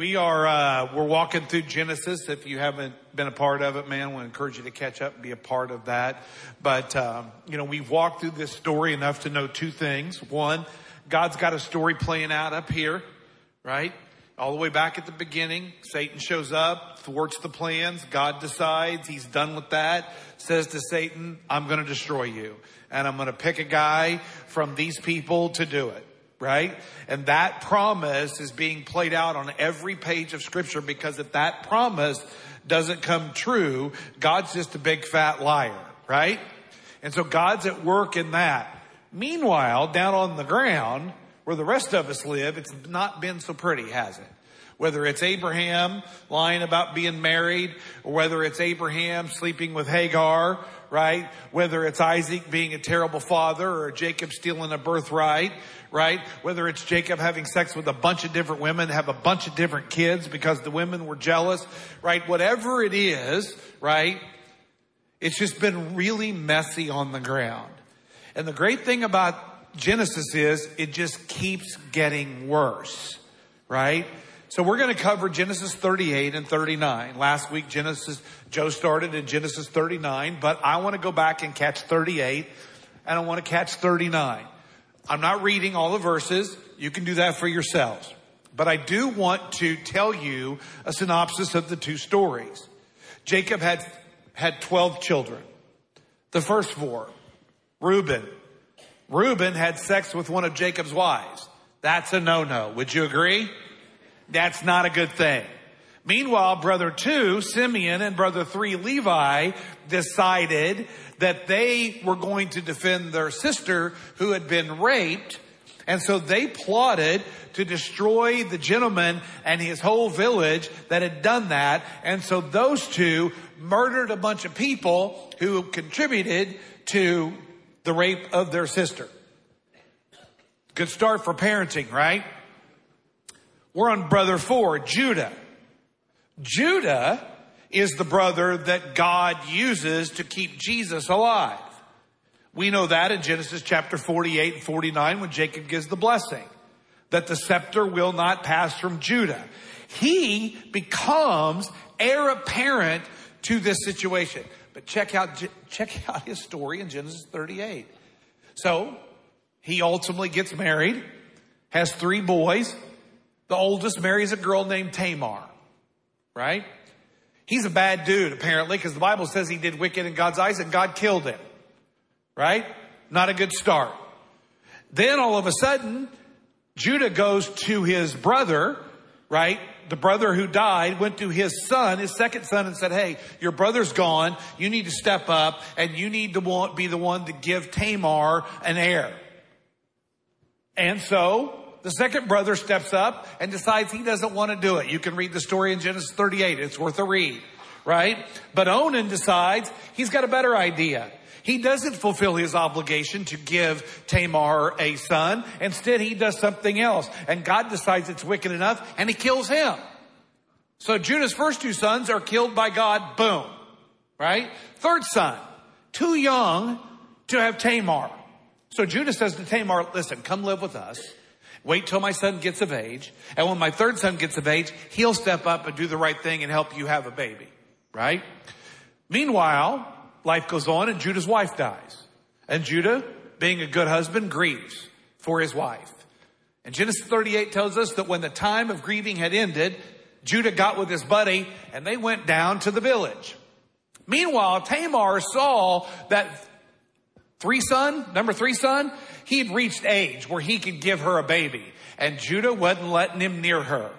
We are, uh, we're walking through Genesis. If you haven't been a part of it, man, we encourage you to catch up and be a part of that. But, um, you know, we've walked through this story enough to know two things. One, God's got a story playing out up here, right? All the way back at the beginning, Satan shows up, thwarts the plans. God decides he's done with that, says to Satan, I'm going to destroy you. And I'm going to pick a guy from these people to do it right? And that promise is being played out on every page of scripture because if that promise doesn't come true, God's just a big fat liar, right? And so God's at work in that. Meanwhile, down on the ground where the rest of us live, it's not been so pretty, has it? Whether it's Abraham lying about being married, or whether it's Abraham sleeping with Hagar, right? Whether it's Isaac being a terrible father or Jacob stealing a birthright, right? Whether it's Jacob having sex with a bunch of different women, have a bunch of different kids because the women were jealous, right? Whatever it is, right? It's just been really messy on the ground. And the great thing about Genesis is it just keeps getting worse, right? So we're going to cover Genesis 38 and 39. Last week, Genesis, Joe started in Genesis 39, but I want to go back and catch 38 and I want to catch 39. I'm not reading all the verses. You can do that for yourselves. But I do want to tell you a synopsis of the two stories. Jacob had, had 12 children. The first four, Reuben. Reuben had sex with one of Jacob's wives. That's a no-no. Would you agree? That's not a good thing. Meanwhile, brother two, Simeon, and brother three, Levi, decided that they were going to defend their sister who had been raped. And so they plotted to destroy the gentleman and his whole village that had done that. And so those two murdered a bunch of people who contributed to the rape of their sister. Good start for parenting, right? We're on brother four, Judah. Judah is the brother that God uses to keep Jesus alive. We know that in Genesis chapter 48 and 49 when Jacob gives the blessing that the scepter will not pass from Judah. He becomes heir apparent to this situation. But check out, check out his story in Genesis 38. So he ultimately gets married, has three boys. The oldest marries a girl named Tamar, right? He's a bad dude, apparently, because the Bible says he did wicked in God's eyes and God killed him. Right? Not a good start. Then all of a sudden, Judah goes to his brother, right? The brother who died went to his son, his second son, and said, Hey, your brother's gone. You need to step up and you need to want, be the one to give Tamar an heir. And so the second brother steps up and decides he doesn't want to do it. You can read the story in Genesis 38. It's worth a read, right? But Onan decides he's got a better idea. He doesn't fulfill his obligation to give Tamar a son. Instead, he does something else. And God decides it's wicked enough and he kills him. So Judah's first two sons are killed by God. Boom. Right? Third son, too young to have Tamar. So Judah says to Tamar, listen, come live with us. Wait till my son gets of age. And when my third son gets of age, he'll step up and do the right thing and help you have a baby. Right? Meanwhile, life goes on and Judah's wife dies. And Judah, being a good husband, grieves for his wife. And Genesis 38 tells us that when the time of grieving had ended, Judah got with his buddy and they went down to the village. Meanwhile, Tamar saw that three son, number three son, he'd reached age where he could give her a baby and Judah wasn't letting him near her.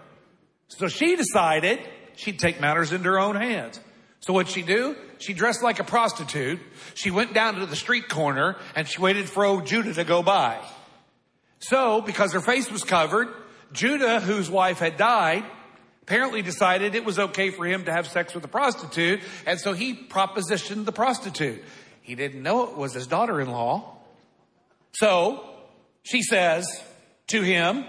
So she decided she'd take matters into her own hands. So what'd she do? She dressed like a prostitute. She went down to the street corner and she waited for old Judah to go by. So because her face was covered, Judah, whose wife had died, apparently decided it was okay for him to have sex with a prostitute. And so he propositioned the prostitute. He didn't know it was his daughter-in-law. So she says to him,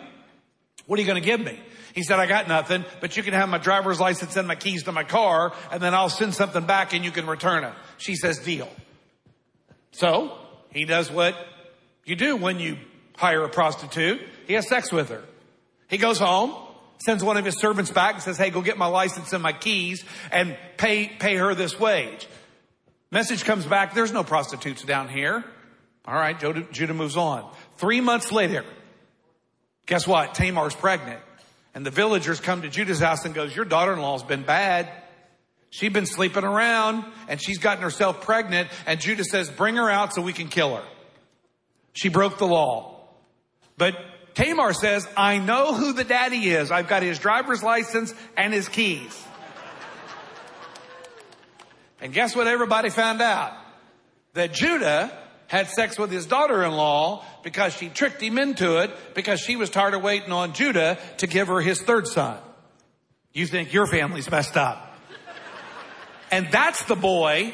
what are you going to give me? He said, I got nothing, but you can have my driver's license and my keys to my car, and then I'll send something back and you can return it. She says, deal. So he does what you do when you hire a prostitute. He has sex with her. He goes home, Sends one of his servants back and says, Hey, go get my license and my keys and pay, pay her this wage. Message comes back. There's no prostitutes down here. All right. Judah moves on. Three months later, guess what? Tamar's pregnant. And the villagers come to Judah's house and goes, your daughter-in-law's been bad. She's been sleeping around and she's gotten herself pregnant. And Judah says, bring her out so we can kill her. She broke the law. But Tamar says, I know who the daddy is. I've got his driver's license and his keys. And guess what everybody found out? That Judah had sex with his daughter-in-law because she tricked him into it because she was tired of waiting on Judah to give her his third son. You think your family's messed up. And that's the boy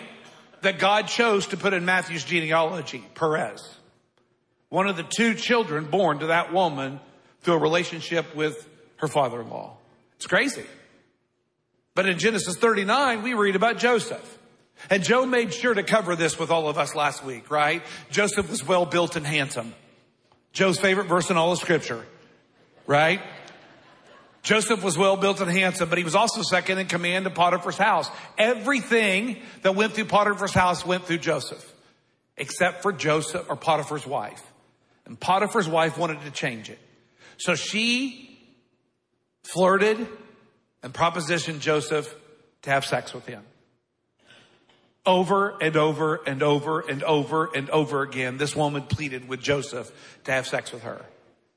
that God chose to put in Matthew's genealogy, Perez. One of the two children born to that woman through a relationship with her father-in-law. It's crazy. But in Genesis 39, we read about Joseph. And Joe made sure to cover this with all of us last week, right? Joseph was well built and handsome. Joe's favorite verse in all of scripture, right? Joseph was well built and handsome, but he was also second in command of Potiphar's house. Everything that went through Potiphar's house went through Joseph, except for Joseph or Potiphar's wife. And Potiphar's wife wanted to change it. So she flirted and propositioned Joseph to have sex with him. Over and over and over and over and over again, this woman pleaded with Joseph to have sex with her.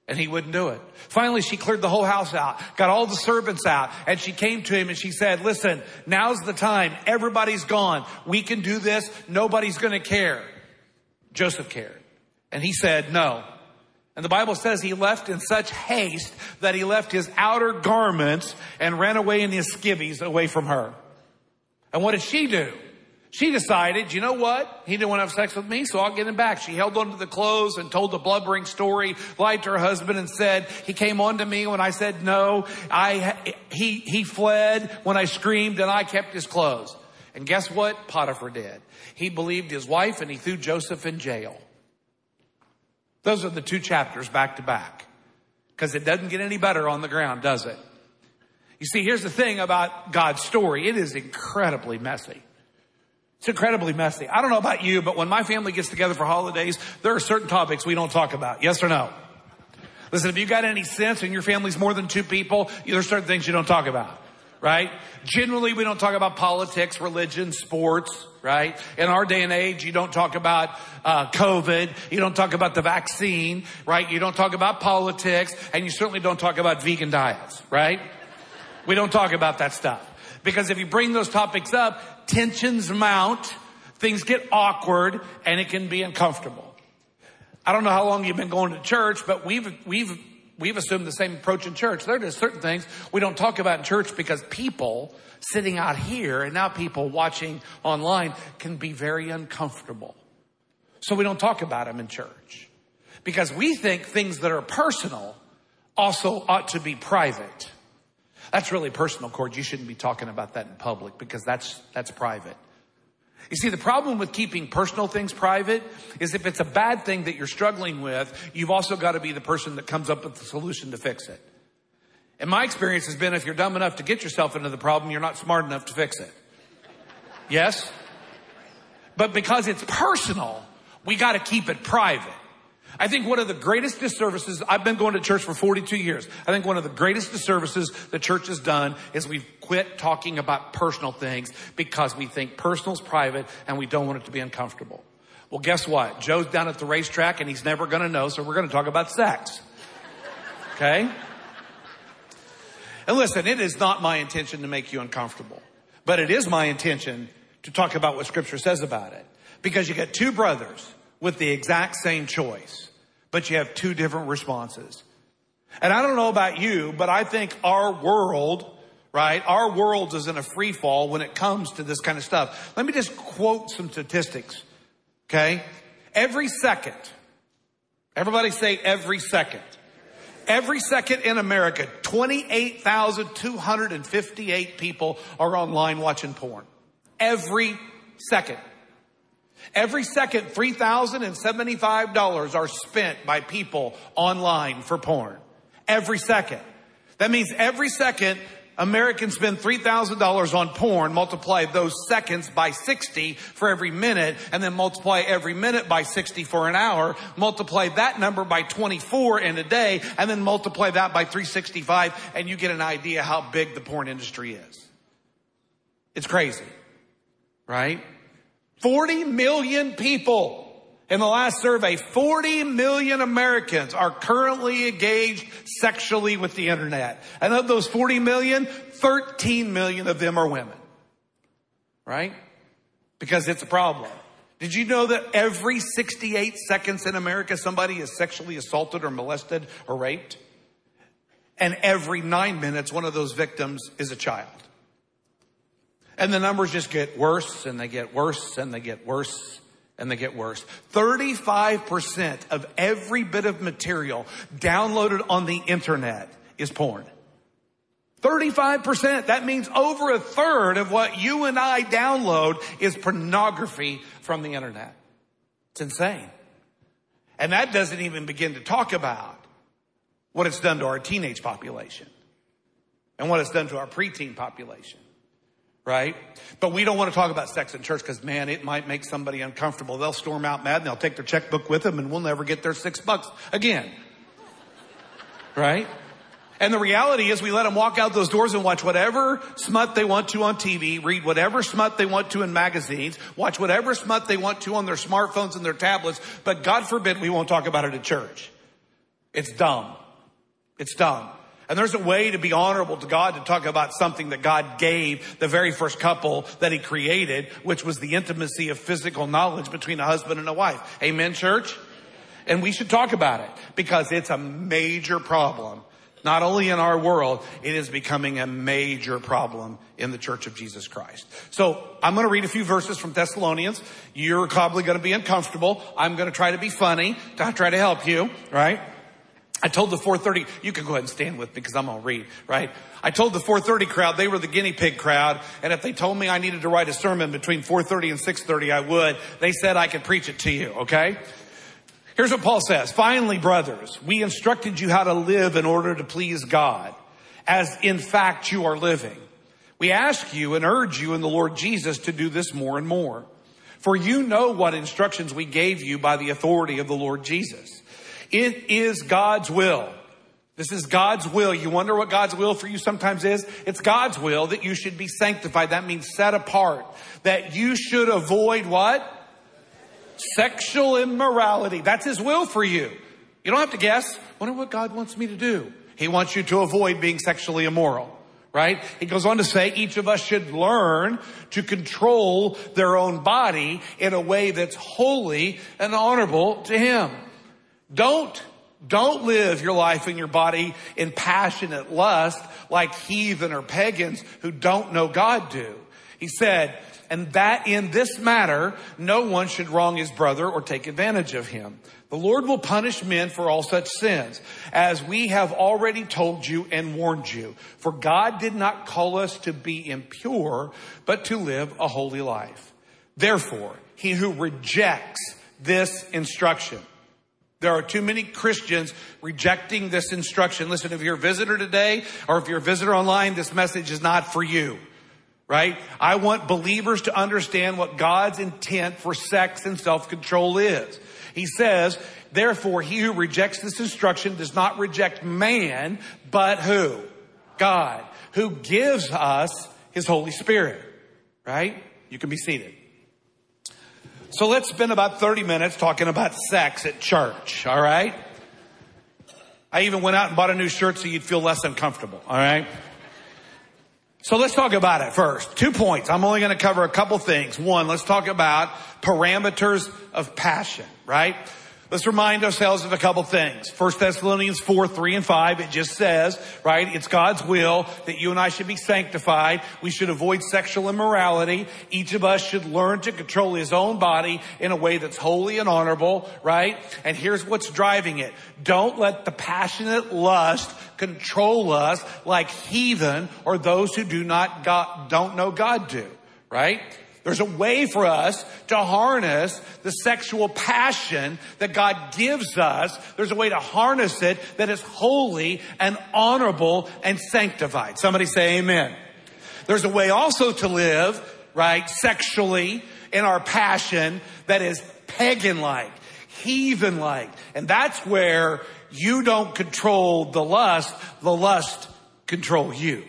And he wouldn't do it. Finally, she cleared the whole house out, got all the servants out, and she came to him and she said, listen, now's the time. Everybody's gone. We can do this. Nobody's going to care. Joseph cared. And he said, no. And the Bible says he left in such haste that he left his outer garments and ran away in his skivvies away from her. And what did she do? She decided, you know what? He didn't want to have sex with me, so I'll get him back. She held onto the clothes and told the blubbering story, lied to her husband and said, he came on to me when I said no. I, he, he fled when I screamed and I kept his clothes. And guess what? Potiphar did. He believed his wife and he threw Joseph in jail. Those are the two chapters back to back. Cause it doesn't get any better on the ground, does it? You see, here's the thing about God's story. It is incredibly messy. It's incredibly messy. I don't know about you, but when my family gets together for holidays, there are certain topics we don't talk about. Yes or no? Listen, if you got any sense and your family's more than two people, there's certain things you don't talk about. Right? Generally, we don't talk about politics, religion, sports, right? In our day and age, you don't talk about uh, COVID, you don't talk about the vaccine, right? You don't talk about politics, and you certainly don't talk about vegan diets, right? We don't talk about that stuff. Because if you bring those topics up, tensions mount, things get awkward, and it can be uncomfortable. I don't know how long you've been going to church, but we've, we've, we've assumed the same approach in church. There are certain things we don't talk about in church because people sitting out here and now people watching online can be very uncomfortable. So we don't talk about them in church because we think things that are personal also ought to be private. That's really personal, Cord. You shouldn't be talking about that in public because that's, that's private. You see, the problem with keeping personal things private is if it's a bad thing that you're struggling with, you've also got to be the person that comes up with the solution to fix it. And my experience has been if you're dumb enough to get yourself into the problem, you're not smart enough to fix it. Yes? But because it's personal, we got to keep it private. I think one of the greatest disservices, I've been going to church for 42 years. I think one of the greatest disservices the church has done is we've quit talking about personal things because we think personal's private and we don't want it to be uncomfortable. Well, guess what? Joe's down at the racetrack and he's never going to know, so we're going to talk about sex. Okay? And listen, it is not my intention to make you uncomfortable, but it is my intention to talk about what scripture says about it. Because you get two brothers with the exact same choice, but you have two different responses. And I don't know about you, but I think our world, right? Our world is in a free fall when it comes to this kind of stuff. Let me just quote some statistics. Okay. Every second, everybody say every second. Every second in America, 28,258 people are online watching porn. Every second. Every second, $3,075 are spent by people online for porn. Every second. That means every second Americans spend $3,000 on porn, multiply those seconds by 60 for every minute, and then multiply every minute by 60 for an hour, multiply that number by 24 in a day, and then multiply that by 365, and you get an idea how big the porn industry is. It's crazy, right? 40 million people in the last survey, 40 million Americans are currently engaged sexually with the internet. And of those 40 million, 13 million of them are women. Right? Because it's a problem. Did you know that every 68 seconds in America somebody is sexually assaulted or molested or raped? And every nine minutes one of those victims is a child. And the numbers just get worse and they get worse and they get worse and they get worse. 35% of every bit of material downloaded on the internet is porn. 35%. That means over a third of what you and I download is pornography from the internet. It's insane. And that doesn't even begin to talk about what it's done to our teenage population and what it's done to our preteen population right? But we don't want to talk about sex in church because man, it might make somebody uncomfortable. They'll storm out mad and they'll take their checkbook with them and we'll never get their six bucks again. Right? And the reality is we let them walk out those doors and watch whatever smut they want to on TV, read whatever smut they want to in magazines, watch whatever smut they want to on their smartphones and their tablets, but God forbid we won't talk about it at church. It's dumb. It's dumb. And there's a way to be honorable to God to talk about something that God gave the very first couple that he created, which was the intimacy of physical knowledge between a husband and a wife. Amen, church? And we should talk about it because it's a major problem. Not only in our world, it is becoming a major problem in the church of Jesus Christ. So I'm going to read a few verses from Thessalonians. You're probably going to be uncomfortable. I'm going to try to be funny to try to help you, right? I told the 430, you can go ahead and stand with me because I'm going to read, right? I told the 430 crowd, they were the guinea pig crowd. And if they told me I needed to write a sermon between 430 and 630, I would. They said I could preach it to you, okay? Here's what Paul says. Finally, brothers, we instructed you how to live in order to please God, as in fact you are living. We ask you and urge you in the Lord Jesus to do this more and more. For you know what instructions we gave you by the authority of the Lord Jesus. It is God's will. This is God's will. You wonder what God's will for you sometimes is? It's God's will that you should be sanctified. That means set apart. That you should avoid what? Sexual immorality. That's His will for you. You don't have to guess. Wonder what God wants me to do. He wants you to avoid being sexually immoral right? He goes on to say each of us should learn to control their own body in a way that's holy and honorable to Him. Don't, don't live your life and your body in passionate lust like heathen or pagans who don't know God do. He said, and that in this matter, no one should wrong his brother or take advantage of him. The Lord will punish men for all such sins, as we have already told you and warned you. For God did not call us to be impure, but to live a holy life. Therefore, he who rejects this instruction there are too many Christians rejecting this instruction. Listen, if you're a visitor today or if you're a visitor online, this message is not for you. Right? I want believers to understand what God's intent for sex and self-control is. He says, therefore, he who rejects this instruction does not reject man, but who? God, who gives us his Holy Spirit. Right? You can be seated. So let's spend about 30 minutes talking about sex at church, all right? I even went out and bought a new shirt so you'd feel less uncomfortable, all right? So let's talk about it first. Two points. I'm only going to cover a couple things. One, let's talk about parameters of passion, right? Let's remind ourselves of a couple things. First Thessalonians 4, 3 and 5, it just says, right, it's God's will that you and I should be sanctified. We should avoid sexual immorality. Each of us should learn to control his own body in a way that's holy and honorable, right? And here's what's driving it. Don't let the passionate lust control us like heathen or those who do not God, don't know God do, right? There's a way for us to harness the sexual passion that God gives us. There's a way to harness it that is holy and honorable and sanctified. Somebody say amen. There's a way also to live, right, sexually in our passion that is pagan like, heathen like. And that's where you don't control the lust, the lust control you.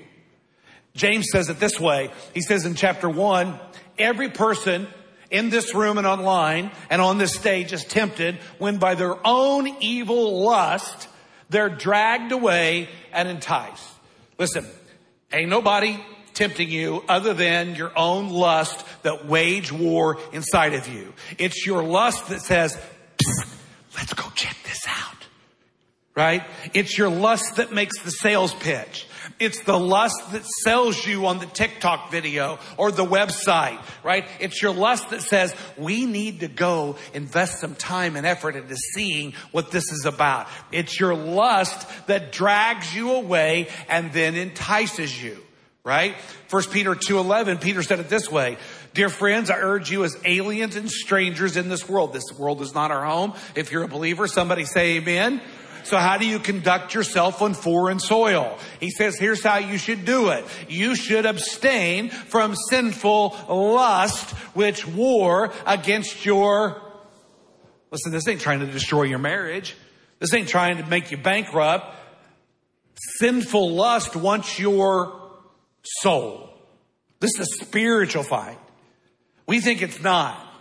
James says it this way. He says in chapter one, every person in this room and online and on this stage is tempted when by their own evil lust, they're dragged away and enticed. Listen, ain't nobody tempting you other than your own lust that wage war inside of you. It's your lust that says, let's go check this out. Right? It's your lust that makes the sales pitch. It's the lust that sells you on the TikTok video or the website, right? It's your lust that says, we need to go invest some time and effort into seeing what this is about. It's your lust that drags you away and then entices you, right? First Peter 2.11, Peter said it this way, Dear friends, I urge you as aliens and strangers in this world. This world is not our home. If you're a believer, somebody say amen. So how do you conduct yourself on foreign soil? He says, here's how you should do it. You should abstain from sinful lust, which war against your, listen, this ain't trying to destroy your marriage. This ain't trying to make you bankrupt. Sinful lust wants your soul. This is a spiritual fight. We think it's not.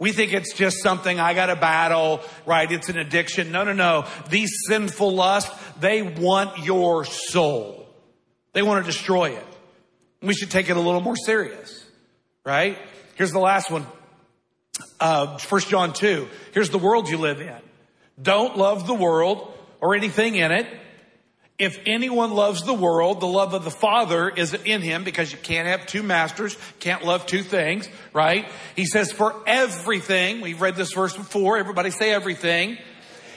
We think it's just something I got to battle, right? It's an addiction. No, no, no. These sinful lusts, they want your soul. They want to destroy it. We should take it a little more serious, right? Here's the last one. Uh, 1 John 2. Here's the world you live in. Don't love the world or anything in it. If anyone loves the world, the love of the Father is in him because you can't have two masters, can't love two things, right? He says, for everything, we've read this verse before, everybody say everything.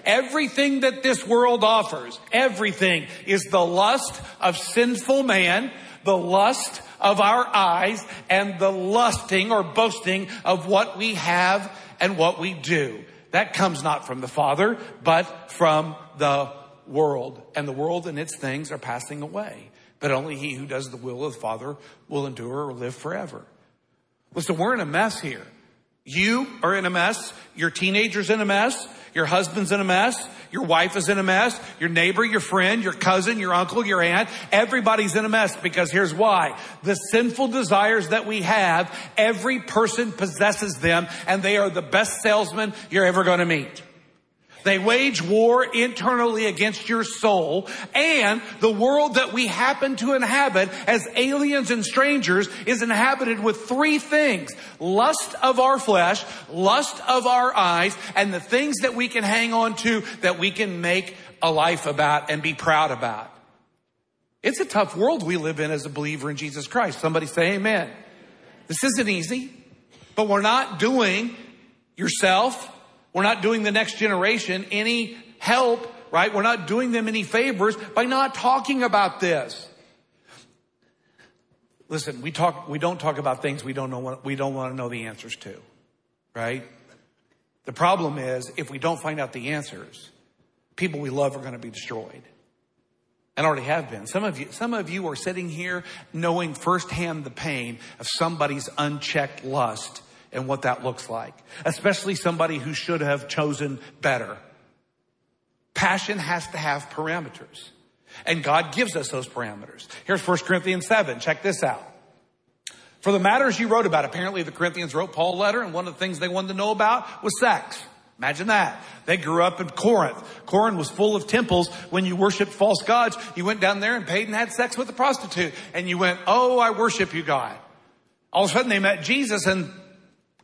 Everything that this world offers, everything is the lust of sinful man, the lust of our eyes, and the lusting or boasting of what we have and what we do. That comes not from the Father, but from the world, and the world and its things are passing away. But only he who does the will of the Father will endure or live forever. Listen, we're in a mess here. You are in a mess. Your teenager's in a mess. Your husband's in a mess. Your wife is in a mess. Your neighbor, your friend, your cousin, your uncle, your aunt. Everybody's in a mess because here's why. The sinful desires that we have, every person possesses them and they are the best salesman you're ever going to meet. They wage war internally against your soul and the world that we happen to inhabit as aliens and strangers is inhabited with three things. Lust of our flesh, lust of our eyes, and the things that we can hang on to that we can make a life about and be proud about. It's a tough world we live in as a believer in Jesus Christ. Somebody say amen. This isn't easy, but we're not doing yourself we're not doing the next generation any help, right? We're not doing them any favors by not talking about this. Listen, we talk, we don't talk about things we don't know what, we don't want to know the answers to, right? The problem is if we don't find out the answers, people we love are going to be destroyed and already have been. Some of you, some of you are sitting here knowing firsthand the pain of somebody's unchecked lust and what that looks like, especially somebody who should have chosen better. Passion has to have parameters. And God gives us those parameters. Here's 1 Corinthians 7. Check this out. For the matters you wrote about, apparently the Corinthians wrote Paul a letter, and one of the things they wanted to know about was sex. Imagine that. They grew up in Corinth. Corinth was full of temples. When you worshiped false gods, you went down there and paid and had sex with a prostitute. And you went, oh, I worship you, God. All of a sudden they met Jesus and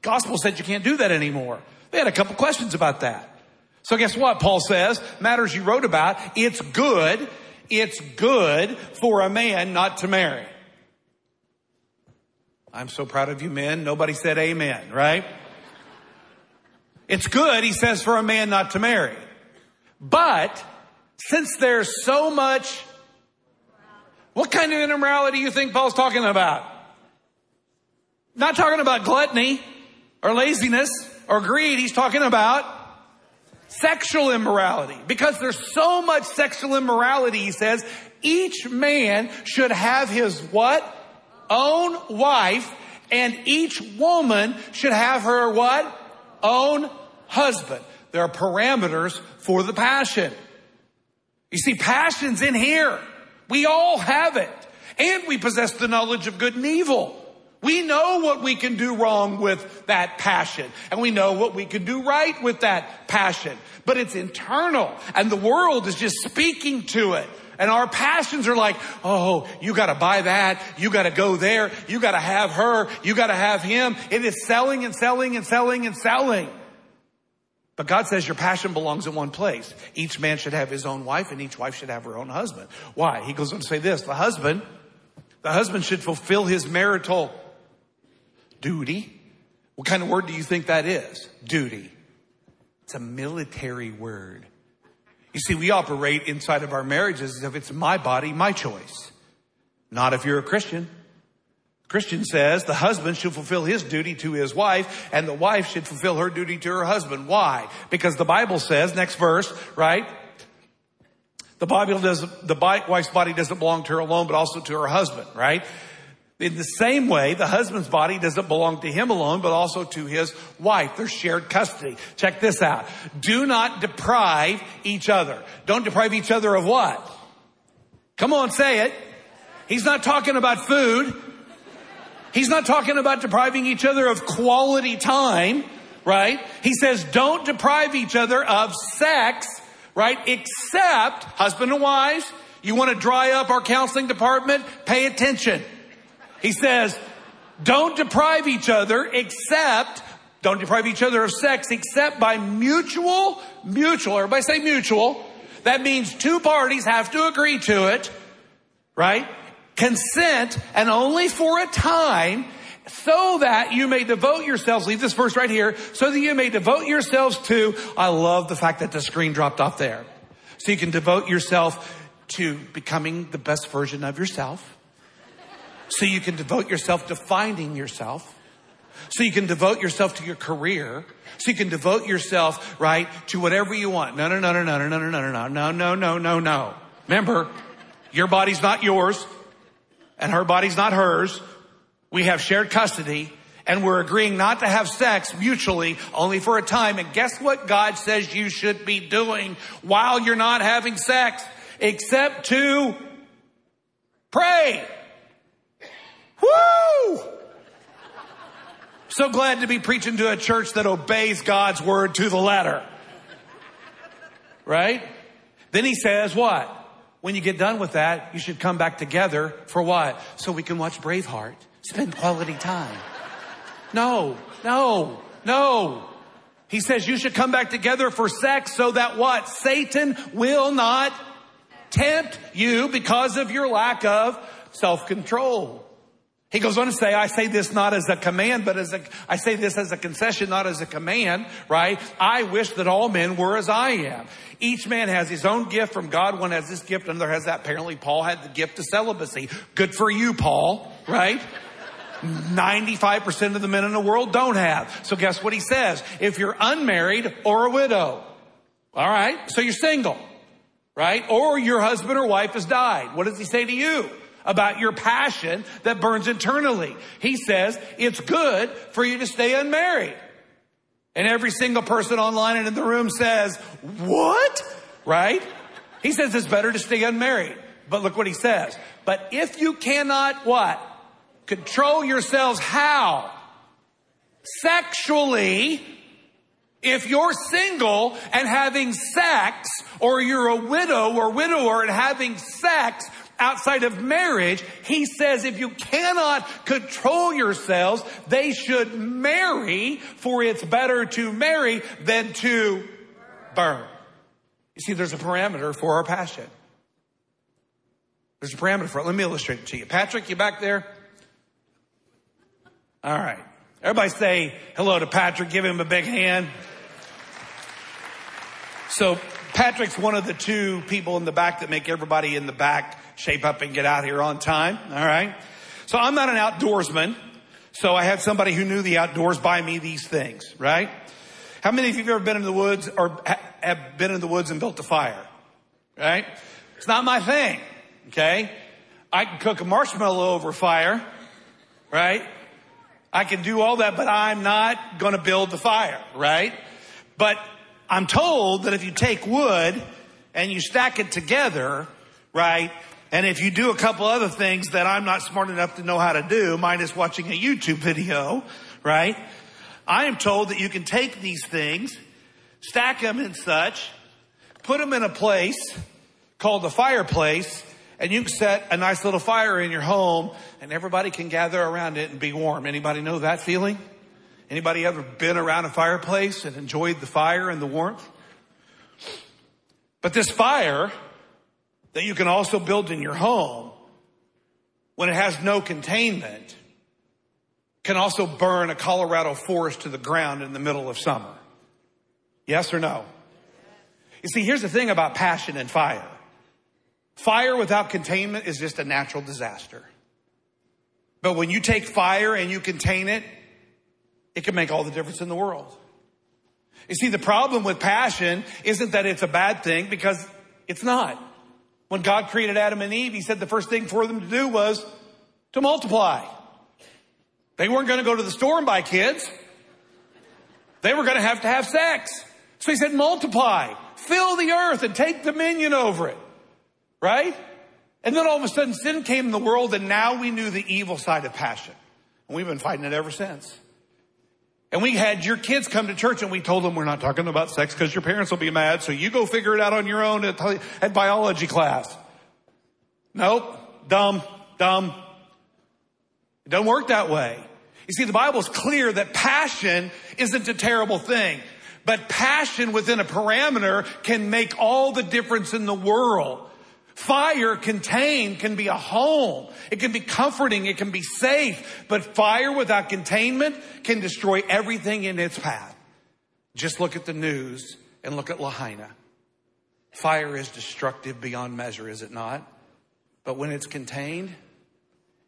Gospel said you can't do that anymore. They had a couple questions about that. So guess what? Paul says, matters you wrote about, it's good, it's good for a man not to marry. I'm so proud of you men. Nobody said amen, right? It's good, he says, for a man not to marry. But since there's so much, what kind of immorality do you think Paul's talking about? Not talking about gluttony or laziness or greed. He's talking about sexual immorality. Because there's so much sexual immorality, he says, each man should have his what? Own wife and each woman should have her what? Own husband. There are parameters for the passion. You see, passion's in here. We all have it. And we possess the knowledge of good and evil. We know what we can do wrong with that passion. And we know what we can do right with that passion. But it's internal. And the world is just speaking to it. And our passions are like, oh, you gotta buy that. You gotta go there. You gotta have her. You gotta have him. It is selling and selling and selling and selling. But God says your passion belongs in one place. Each man should have his own wife and each wife should have her own husband. Why? He goes on to say this, the husband, the husband should fulfill his marital duty. What kind of word do you think that is? Duty. It's a military word. You see, we operate inside of our marriages as if it's my body, my choice. Not if you're a Christian. Christian says the husband should fulfill his duty to his wife and the wife should fulfill her duty to her husband. Why? Because the Bible says, next verse, right? The Bible does, the wife's body doesn't belong to her alone, but also to her husband, right? In the same way, the husband's body doesn't belong to him alone, but also to his wife. There's shared custody. Check this out. Do not deprive each other. Don't deprive each other of what? Come on, say it. He's not talking about food. He's not talking about depriving each other of quality time, right? He says don't deprive each other of sex, right? Except husband and wives. You want to dry up our counseling department? Pay attention. He says, don't deprive each other except, don't deprive each other of sex except by mutual, mutual, everybody say mutual. That means two parties have to agree to it, right? Consent and only for a time so that you may devote yourselves, leave this verse right here, so that you may devote yourselves to, I love the fact that the screen dropped off there. So you can devote yourself to becoming the best version of yourself so you can devote yourself to finding yourself. So you can devote yourself to your career. So you can devote yourself, right, to whatever you want. No, no, no, no, no, no, no, no, no, no, no, no, no, no. No. Remember, your body's not yours and her body's not hers. We have shared custody and we're agreeing not to have sex mutually only for a time. And guess what God says you should be doing while you're not having sex? Except to pray. Woo! So glad to be preaching to a church that obeys God's word to the letter. Right? Then he says what? When you get done with that, you should come back together for what? So we can watch Braveheart. Spend quality time. No, no, no. He says you should come back together for sex so that what? Satan will not tempt you because of your lack of self-control. He goes on to say, I say this not as a command, but as a, I say this as a concession, not as a command, right? I wish that all men were as I am. Each man has his own gift from God. One has this gift, another has that. Apparently Paul had the gift of celibacy. Good for you, Paul, right? 95% of the men in the world don't have. So guess what he says? If you're unmarried or a widow, all right? So you're single, right? Or your husband or wife has died. What does he say to you? About your passion that burns internally. He says it's good for you to stay unmarried. And every single person online and in the room says, what? Right? He says it's better to stay unmarried. But look what he says. But if you cannot what? Control yourselves how? Sexually, if you're single and having sex, or you're a widow or widower and having sex, outside of marriage, he says if you cannot control yourselves, they should marry, for it's better to marry than to burn. You see, there's a parameter for our passion. There's a parameter for it. Let me illustrate it to you. Patrick, you back there? All right. Everybody say hello to Patrick. Give him a big hand. So Patrick's one of the two people in the back that make everybody in the back shape up and get out here on time. All right. So I'm not an outdoorsman. So I had somebody who knew the outdoors buy me these things, right? How many of you have ever been in the woods or have been in the woods and built a fire? Right? It's not my thing. Okay. I can cook a marshmallow over fire, right? I can do all that, but I'm not going to build the fire, right? But I'm told that if you take wood and you stack it together, right? And if you do a couple other things that I'm not smart enough to know how to do, minus watching a YouTube video, right? I am told that you can take these things, stack them and such, put them in a place called the fireplace, and you can set a nice little fire in your home and everybody can gather around it and be warm. Anybody know that feeling? Anybody ever been around a fireplace and enjoyed the fire and the warmth? But this fire that you can also build in your home, when it has no containment, can also burn a Colorado forest to the ground in the middle of summer. Yes or no? You see, here's the thing about passion and fire. Fire without containment is just a natural disaster. But when you take fire and you contain it, it can make all the difference in the world. You see, the problem with passion isn't that it's a bad thing because it's not. When God created Adam and Eve, he said the first thing for them to do was to multiply. They weren't going to go to the store and buy kids. They were going to have to have sex. So he said, multiply, fill the earth and take dominion over it. Right? And then all of a sudden sin came in the world and now we knew the evil side of passion. And we've been fighting it ever since. And we had your kids come to church and we told them we're not talking about sex because your parents will be mad. So you go figure it out on your own at, at biology class. Nope. Dumb. Dumb. It doesn't work that way. You see, the Bible is clear that passion isn't a terrible thing, but passion within a parameter can make all the difference in the world. Fire contained can be a home. It can be comforting. It can be safe. But fire without containment can destroy everything in its path. Just look at the news and look at Lahaina. Fire is destructive beyond measure, is it not? But when it's contained,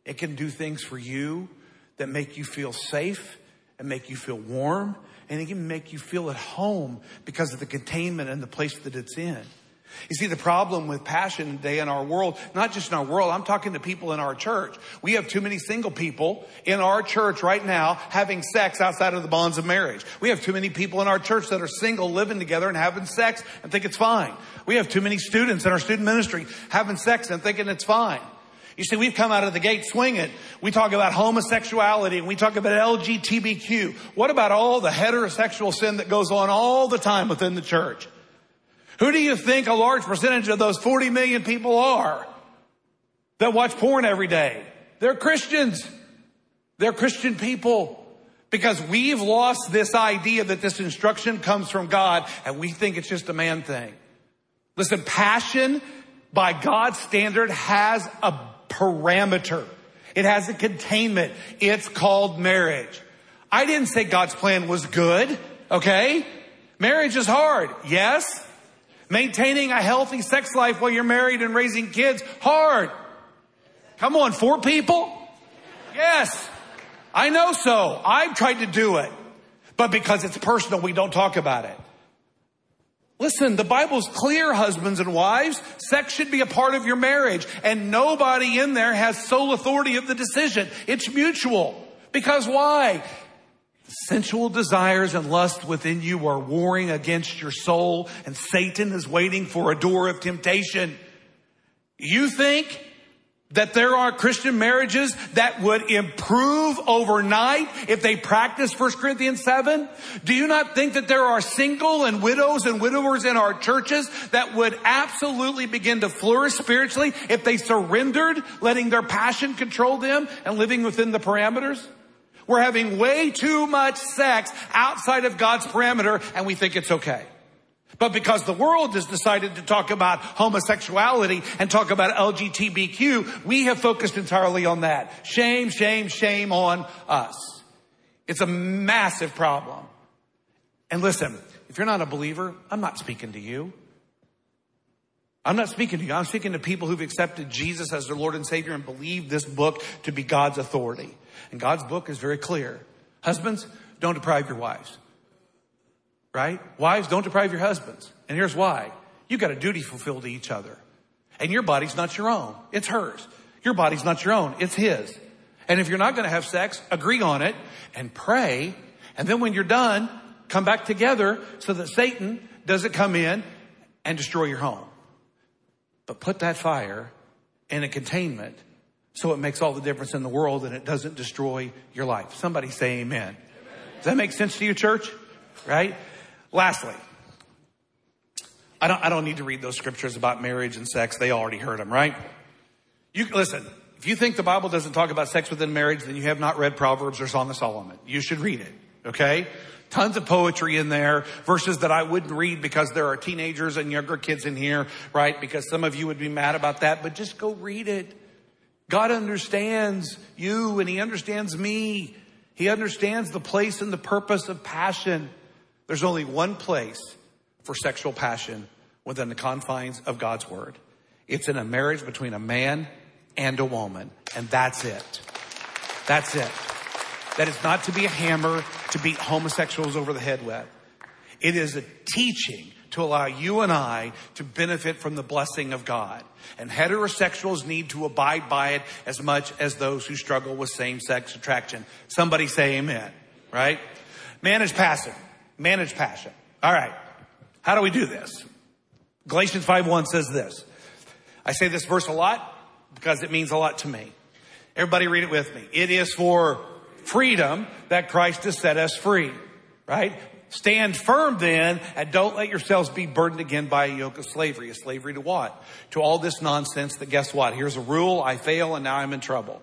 it can do things for you that make you feel safe and make you feel warm and it can make you feel at home because of the containment and the place that it's in. You see, the problem with passion today in our world, not just in our world, I'm talking to people in our church. We have too many single people in our church right now having sex outside of the bonds of marriage. We have too many people in our church that are single, living together and having sex and think it's fine. We have too many students in our student ministry having sex and thinking it's fine. You see, we've come out of the gate swinging. We talk about homosexuality and we talk about LGBTQ. What about all the heterosexual sin that goes on all the time within the church? Who do you think a large percentage of those 40 million people are that watch porn every day? They're Christians. They're Christian people because we've lost this idea that this instruction comes from God and we think it's just a man thing. Listen, passion by God's standard has a parameter. It has a containment. It's called marriage. I didn't say God's plan was good. Okay. Marriage is hard. Yes. Maintaining a healthy sex life while you're married and raising kids, hard. Come on, four people? Yes. I know so. I've tried to do it. But because it's personal, we don't talk about it. Listen, the Bible's clear, husbands and wives. Sex should be a part of your marriage, and nobody in there has sole authority of the decision. It's mutual. Because why? Sensual desires and lust within you are warring against your soul and Satan is waiting for a door of temptation. You think that there are Christian marriages that would improve overnight if they practice 1 Corinthians 7? Do you not think that there are single and widows and widowers in our churches that would absolutely begin to flourish spiritually if they surrendered letting their passion control them and living within the parameters? We're having way too much sex outside of God's parameter and we think it's okay. But because the world has decided to talk about homosexuality and talk about LGBTQ, we have focused entirely on that. Shame, shame, shame on us. It's a massive problem. And listen, if you're not a believer, I'm not speaking to you. I'm not speaking to you. I'm speaking to people who've accepted Jesus as their Lord and Savior and believe this book to be God's authority. And God's book is very clear. Husbands, don't deprive your wives. Right? Wives, don't deprive your husbands. And here's why. You've got a duty fulfilled to each other. And your body's not your own. It's hers. Your body's not your own. It's his. And if you're not going to have sex, agree on it and pray. And then when you're done, come back together so that Satan doesn't come in and destroy your home. But put that fire in a containment so it makes all the difference in the world and it doesn't destroy your life. Somebody say amen. amen. Does that make sense to you, church? Right? Lastly, I don't, I don't need to read those scriptures about marriage and sex. They already heard them, right? You listen. If you think the Bible doesn't talk about sex within marriage, then you have not read Proverbs or Song of Solomon. You should read it. Okay? Tons of poetry in there, verses that I wouldn't read because there are teenagers and younger kids in here, right? Because some of you would be mad about that, but just go read it. God understands you and He understands me. He understands the place and the purpose of passion. There's only one place for sexual passion within the confines of God's Word. It's in a marriage between a man and a woman. And that's it. That's it. That is not to be a hammer to beat homosexuals over the head with. It is a teaching to allow you and I to benefit from the blessing of God. And heterosexuals need to abide by it as much as those who struggle with same sex attraction. Somebody say amen, right? Manage passion. Manage passion. All right. How do we do this? Galatians 5.1 says this. I say this verse a lot because it means a lot to me. Everybody read it with me. It is for freedom that Christ has set us free, right? Stand firm then and don't let yourselves be burdened again by a yoke of slavery. A slavery to what? To all this nonsense that guess what? Here's a rule. I fail and now I'm in trouble.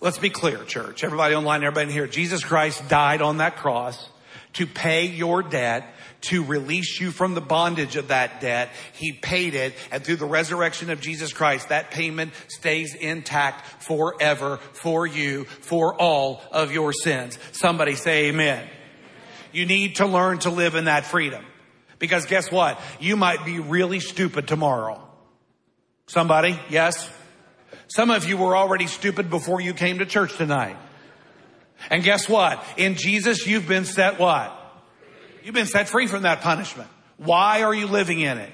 Let's be clear, church. Everybody online, everybody in here. Jesus Christ died on that cross to pay your debt to release you from the bondage of that debt. He paid it. And through the resurrection of Jesus Christ, that payment stays intact forever for you, for all of your sins. Somebody say amen. You need to learn to live in that freedom. Because guess what? You might be really stupid tomorrow. Somebody? Yes? Some of you were already stupid before you came to church tonight. And guess what? In Jesus, you've been set what? You've been set free from that punishment. Why are you living in it?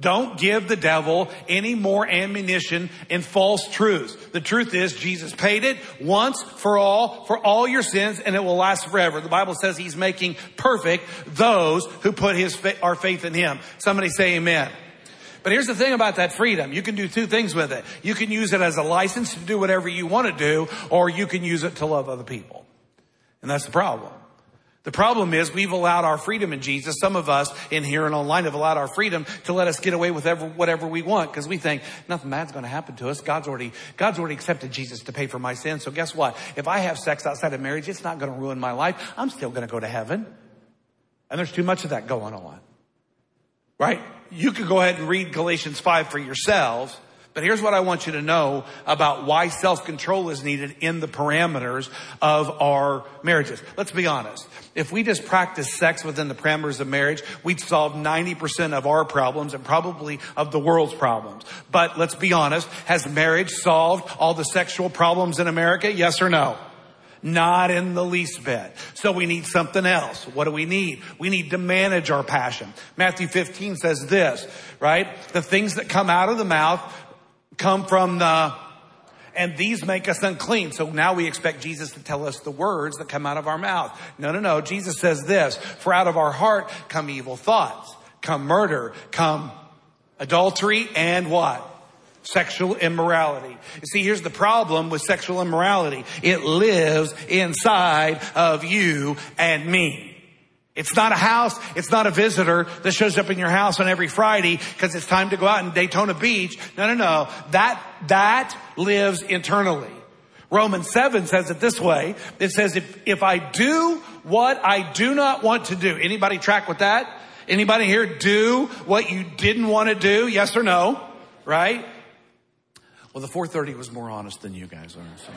Don't give the devil any more ammunition in false truths. The truth is Jesus paid it once for all, for all your sins, and it will last forever. The Bible says he's making perfect those who put his, our faith in him. Somebody say amen. But here's the thing about that freedom. You can do two things with it. You can use it as a license to do whatever you want to do, or you can use it to love other people. And that's the problem. The problem is we've allowed our freedom in Jesus. Some of us in here and online have allowed our freedom to let us get away with ever, whatever we want because we think nothing bad's going to happen to us. God's already, God's already accepted Jesus to pay for my sins. So guess what? If I have sex outside of marriage, it's not going to ruin my life. I'm still going to go to heaven. And there's too much of that going on. Right? You could go ahead and read Galatians 5 for yourselves. But here's what I want you to know about why self-control is needed in the parameters of our marriages. Let's be honest. If we just practice sex within the parameters of marriage, we'd solve 90% of our problems and probably of the world's problems. But let's be honest. Has marriage solved all the sexual problems in America? Yes or no? Not in the least bit. So we need something else. What do we need? We need to manage our passion. Matthew 15 says this, right? The things that come out of the mouth come from the, and these make us unclean. So now we expect Jesus to tell us the words that come out of our mouth. No, no, no. Jesus says this, for out of our heart come evil thoughts, come murder, come adultery, and what? Sexual immorality. You see, here's the problem with sexual immorality. It lives inside of you and me. It's not a house. It's not a visitor that shows up in your house on every Friday because it's time to go out in Daytona Beach. No, no, no. That, that lives internally. Romans 7 says it this way. It says, if, if I do what I do not want to do, anybody track with that? Anybody here do what you didn't want to do? Yes or no? Right? Well, the 430 was more honest than you guys are. So.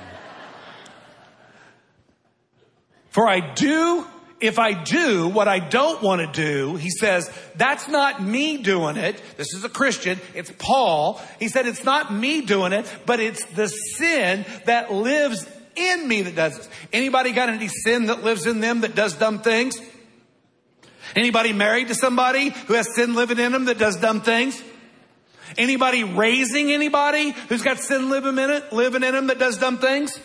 For I do if I do what I don't want to do, he says, that's not me doing it. This is a Christian. It's Paul. He said, it's not me doing it, but it's the sin that lives in me that does this. Anybody got any sin that lives in them that does dumb things? Anybody married to somebody who has sin living in them that does dumb things? Anybody raising anybody who's got sin living in it, living in them that does dumb things?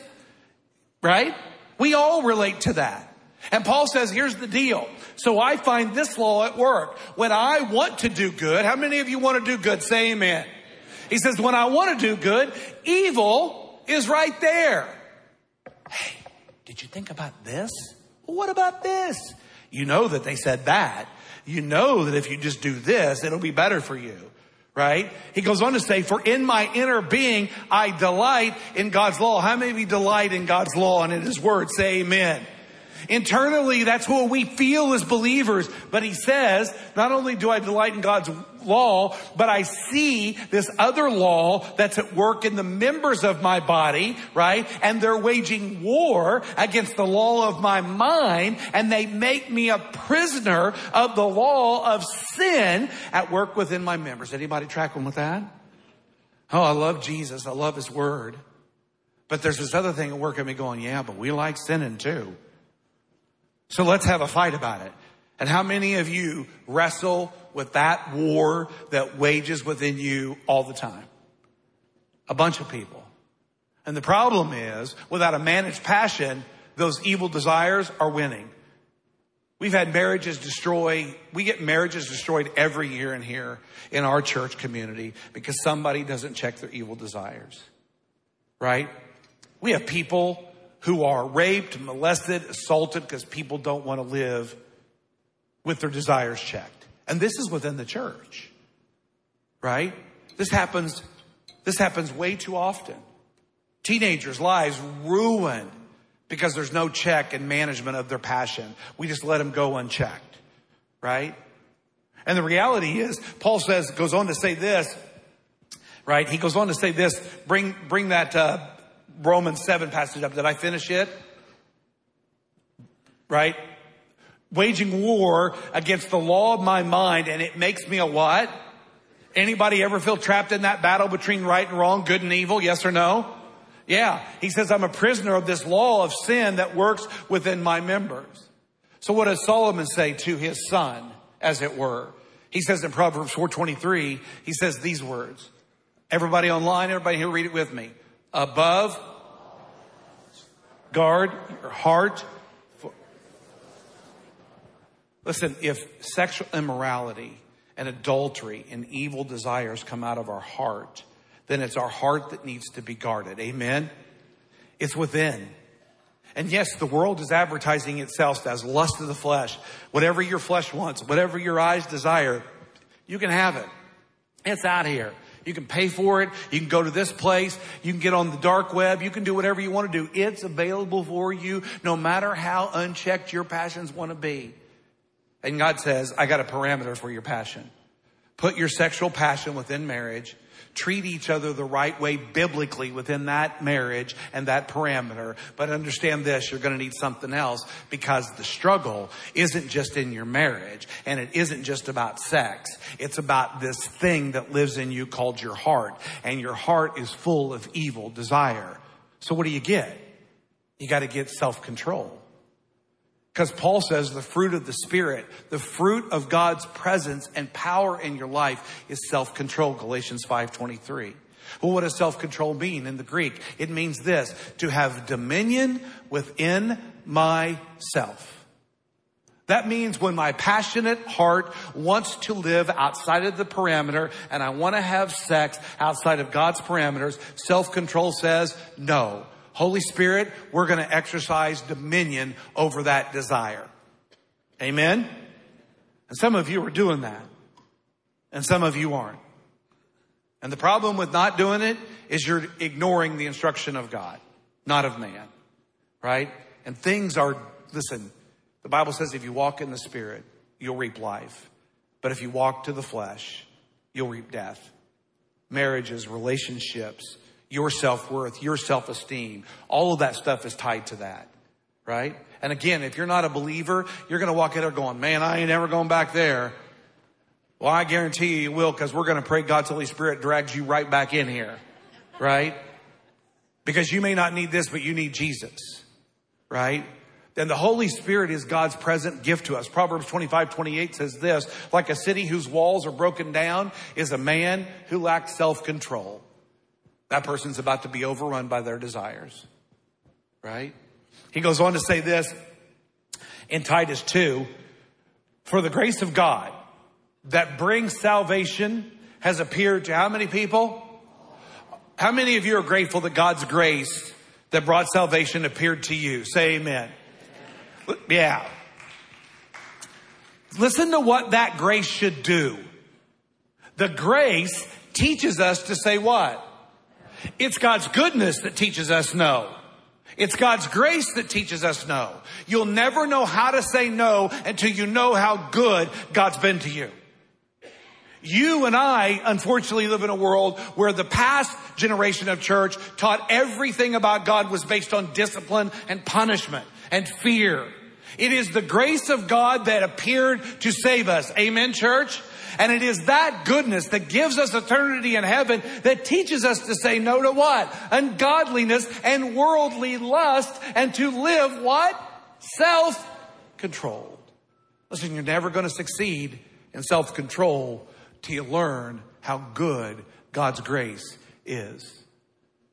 Right? We all relate to that. And Paul says, here's the deal. So I find this law at work. When I want to do good, how many of you want to do good? Say amen. He says, when I want to do good, evil is right there. Hey, did you think about this? What about this? You know that they said that. You know that if you just do this, it'll be better for you. Right? He goes on to say, for in my inner being, I delight in God's law. How many of you delight in God's law and in His word? Say amen. Internally, that's what we feel as believers. But he says, not only do I delight in God's law, but I see this other law that's at work in the members of my body, right? And they're waging war against the law of my mind, and they make me a prisoner of the law of sin at work within my members. Anybody tracking with that? Oh, I love Jesus. I love his word. But there's this other thing at work in me going, yeah, but we like sinning too. So let's have a fight about it. And how many of you wrestle with that war that wages within you all the time? A bunch of people. And the problem is, without a managed passion, those evil desires are winning. We've had marriages destroy, we get marriages destroyed every year in here in our church community because somebody doesn't check their evil desires. Right? We have people who are raped, molested, assaulted because people don't want to live with their desires checked. And this is within the church, right? This happens, this happens way too often. Teenagers' lives ruined because there's no check and management of their passion. We just let them go unchecked, right? And the reality is, Paul says, goes on to say this, right? He goes on to say this, bring, bring that, uh, Romans 7 passage up. Did I finish it? Right? Waging war against the law of my mind and it makes me a what? Anybody ever feel trapped in that battle between right and wrong, good and evil? Yes or no? Yeah. He says, I'm a prisoner of this law of sin that works within my members. So what does Solomon say to his son, as it were? He says in Proverbs 423, he says these words. Everybody online, everybody here read it with me above. Guard your heart. Listen, if sexual immorality and adultery and evil desires come out of our heart, then it's our heart that needs to be guarded. Amen? It's within. And yes, the world is advertising itself as lust of the flesh. Whatever your flesh wants, whatever your eyes desire, you can have it. It's out here. You can pay for it. You can go to this place. You can get on the dark web. You can do whatever you want to do. It's available for you no matter how unchecked your passions want to be. And God says, I got a parameter for your passion. Put your sexual passion within marriage treat each other the right way biblically within that marriage and that parameter. But understand this, you're going to need something else because the struggle isn't just in your marriage and it isn't just about sex. It's about this thing that lives in you called your heart and your heart is full of evil desire. So what do you get? You got to get self-control. Because Paul says the fruit of the Spirit, the fruit of God's presence and power in your life is self-control, Galatians 5.23. Well, what does self-control mean in the Greek? It means this, to have dominion within myself. That means when my passionate heart wants to live outside of the parameter and I want to have sex outside of God's parameters, self-control says no. Holy Spirit, we're going to exercise dominion over that desire. Amen? And some of you are doing that. And some of you aren't. And the problem with not doing it is you're ignoring the instruction of God, not of man. Right? And things are, listen, the Bible says if you walk in the Spirit, you'll reap life. But if you walk to the flesh, you'll reap death. Marriages, relationships, your self-worth, your self-esteem. All of that stuff is tied to that. right? And again, if you're not a believer, you're going to walk in there going, man, I ain't ever going back there. Well, I guarantee you you will because we're going to pray God's Holy Spirit drags you right back in here, right? Because you may not need this, but you need Jesus, right? Then the Holy Spirit is God's present gift to us. Proverbs 25, 28 says this, like a city whose walls are broken down is a man who lacks self-control. That person's about to be overrun by their desires, right? He goes on to say this in Titus 2, for the grace of God that brings salvation has appeared to how many people? How many of you are grateful that God's grace that brought salvation appeared to you? Say amen. Yeah. Listen to what that grace should do. The grace teaches us to say what? It's God's goodness that teaches us no. It's God's grace that teaches us no. You'll never know how to say no until you know how good God's been to you. You and I, unfortunately, live in a world where the past generation of church taught everything about God was based on discipline and punishment and fear. It is the grace of God that appeared to save us. Amen, church? And it is that goodness that gives us eternity in heaven that teaches us to say no to what? Ungodliness and worldly lust and to live what? Self-controlled. Listen, you're never going to succeed in self-control till you learn how good God's grace is.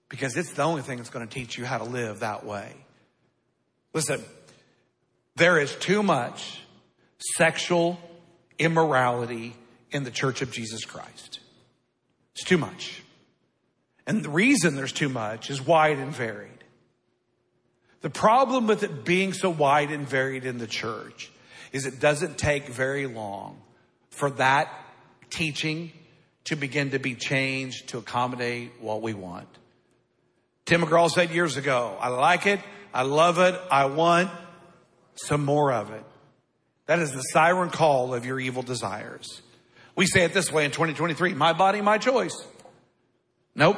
Because it's the only thing that's going to teach you how to live that way. Listen, there is too much sexual immorality in the church of Jesus Christ. It's too much. And the reason there's too much is wide and varied. The problem with it being so wide and varied in the church is it doesn't take very long for that teaching to begin to be changed to accommodate what we want. Tim McGraw said years ago, I like it. I love it. I want some more of it. That is the siren call of your evil desires. We say it this way in 2023, my body, my choice. Nope.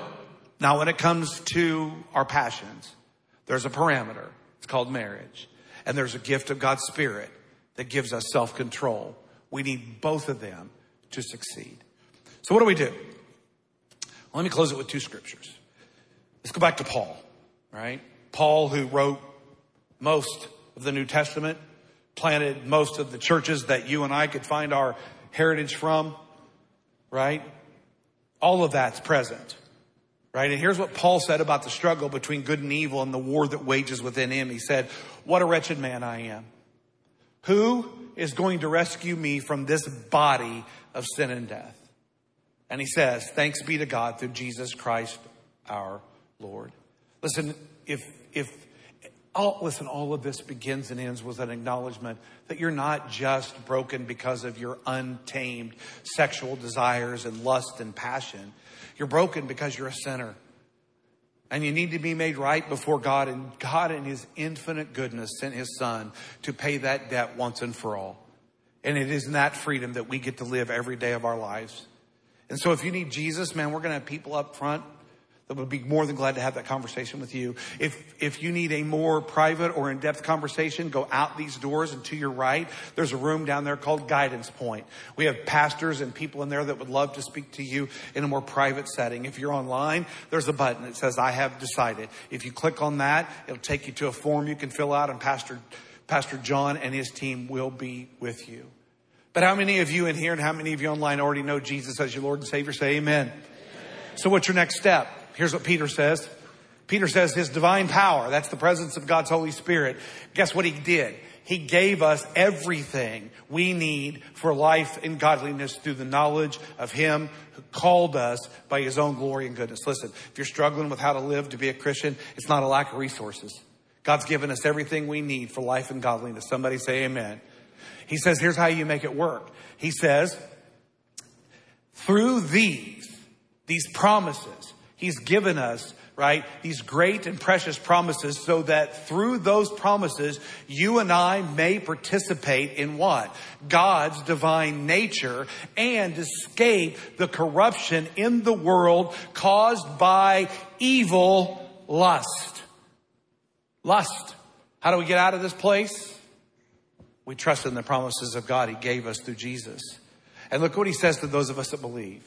Now when it comes to our passions, there's a parameter. It's called marriage. And there's a gift of God's Spirit that gives us self-control. We need both of them to succeed. So what do we do? Well, let me close it with two scriptures. Let's go back to Paul, right? Paul who wrote most of the New Testament, planted most of the churches that you and I could find our heritage from, right? All of that's present, right? And here's what Paul said about the struggle between good and evil and the war that wages within him. He said, what a wretched man I am. Who is going to rescue me from this body of sin and death? And he says, thanks be to God through Jesus Christ our Lord. Listen, if, if all, listen, all of this begins and ends with an acknowledgement that you're not just broken because of your untamed sexual desires and lust and passion. You're broken because you're a sinner. And you need to be made right before God. And God, in His infinite goodness, sent His Son to pay that debt once and for all. And it is in that freedom that we get to live every day of our lives. And so if you need Jesus, man, we're going to have people up front that would be more than glad to have that conversation with you. If, if you need a more private or in-depth conversation, go out these doors and to your right, there's a room down there called Guidance Point. We have pastors and people in there that would love to speak to you in a more private setting. If you're online, there's a button that says, I have decided. If you click on that, it'll take you to a form you can fill out and Pastor, Pastor John and his team will be with you. But how many of you in here and how many of you online already know Jesus as your Lord and Savior? Say amen. amen. So what's your next step? Here's what Peter says. Peter says his divine power, that's the presence of God's Holy Spirit. Guess what he did? He gave us everything we need for life and godliness through the knowledge of Him who called us by His own glory and goodness. Listen, if you're struggling with how to live to be a Christian, it's not a lack of resources. God's given us everything we need for life and godliness. Somebody say amen. He says, here's how you make it work. He says, through these, these promises, He's given us, right, these great and precious promises so that through those promises, you and I may participate in what? God's divine nature and escape the corruption in the world caused by evil lust. Lust. How do we get out of this place? We trust in the promises of God He gave us through Jesus. And look what He says to those of us that believe.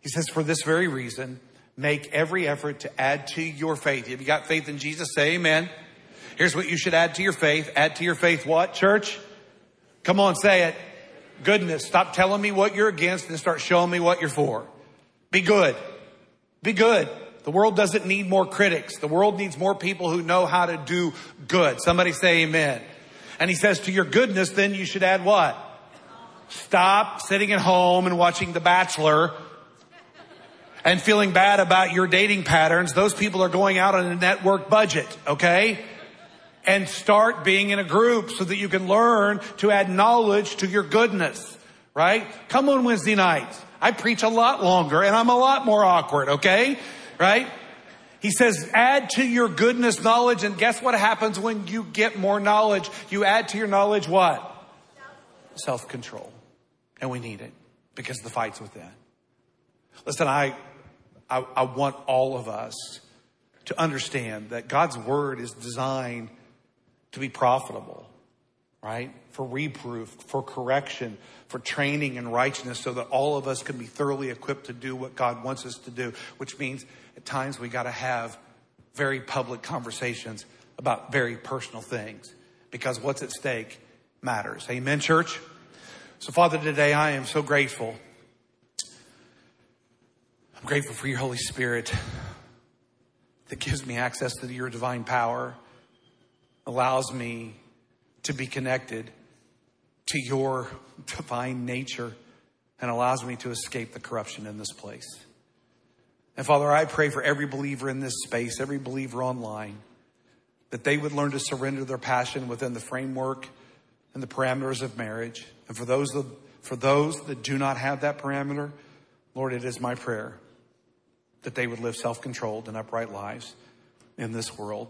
He says, for this very reason, make every effort to add to your faith. If you got faith in Jesus, say amen. Here's what you should add to your faith. Add to your faith what, church? Come on, say it. Goodness. Stop telling me what you're against and start showing me what you're for. Be good. Be good. The world doesn't need more critics. The world needs more people who know how to do good. Somebody say amen. And he says to your goodness, then you should add what? Stop sitting at home and watching The Bachelor and feeling bad about your dating patterns. Those people are going out on a network budget, okay? And start being in a group so that you can learn to add knowledge to your goodness, right? Come on Wednesday nights. I preach a lot longer and I'm a lot more awkward, okay? Right? He says, add to your goodness knowledge. And guess what happens when you get more knowledge? You add to your knowledge what? Self control. And we need it because the fight's within. Listen, I, I, I want all of us to understand that God's word is designed to be profitable, right? For reproof, for correction, for training in righteousness so that all of us can be thoroughly equipped to do what God wants us to do, which means at times we got to have very public conversations about very personal things because what's at stake matters. Amen, church? So, Father, today I am so grateful. I'm grateful for your Holy Spirit that gives me access to your divine power, allows me to be connected to your divine nature, and allows me to escape the corruption in this place. And Father, I pray for every believer in this space, every believer online, that they would learn to surrender their passion within the framework and the parameters of marriage. And for those that, for those that do not have that parameter, Lord, it is my prayer that they would live self-controlled and upright lives in this world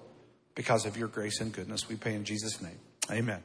because of your grace and goodness. We pray in Jesus' name. Amen.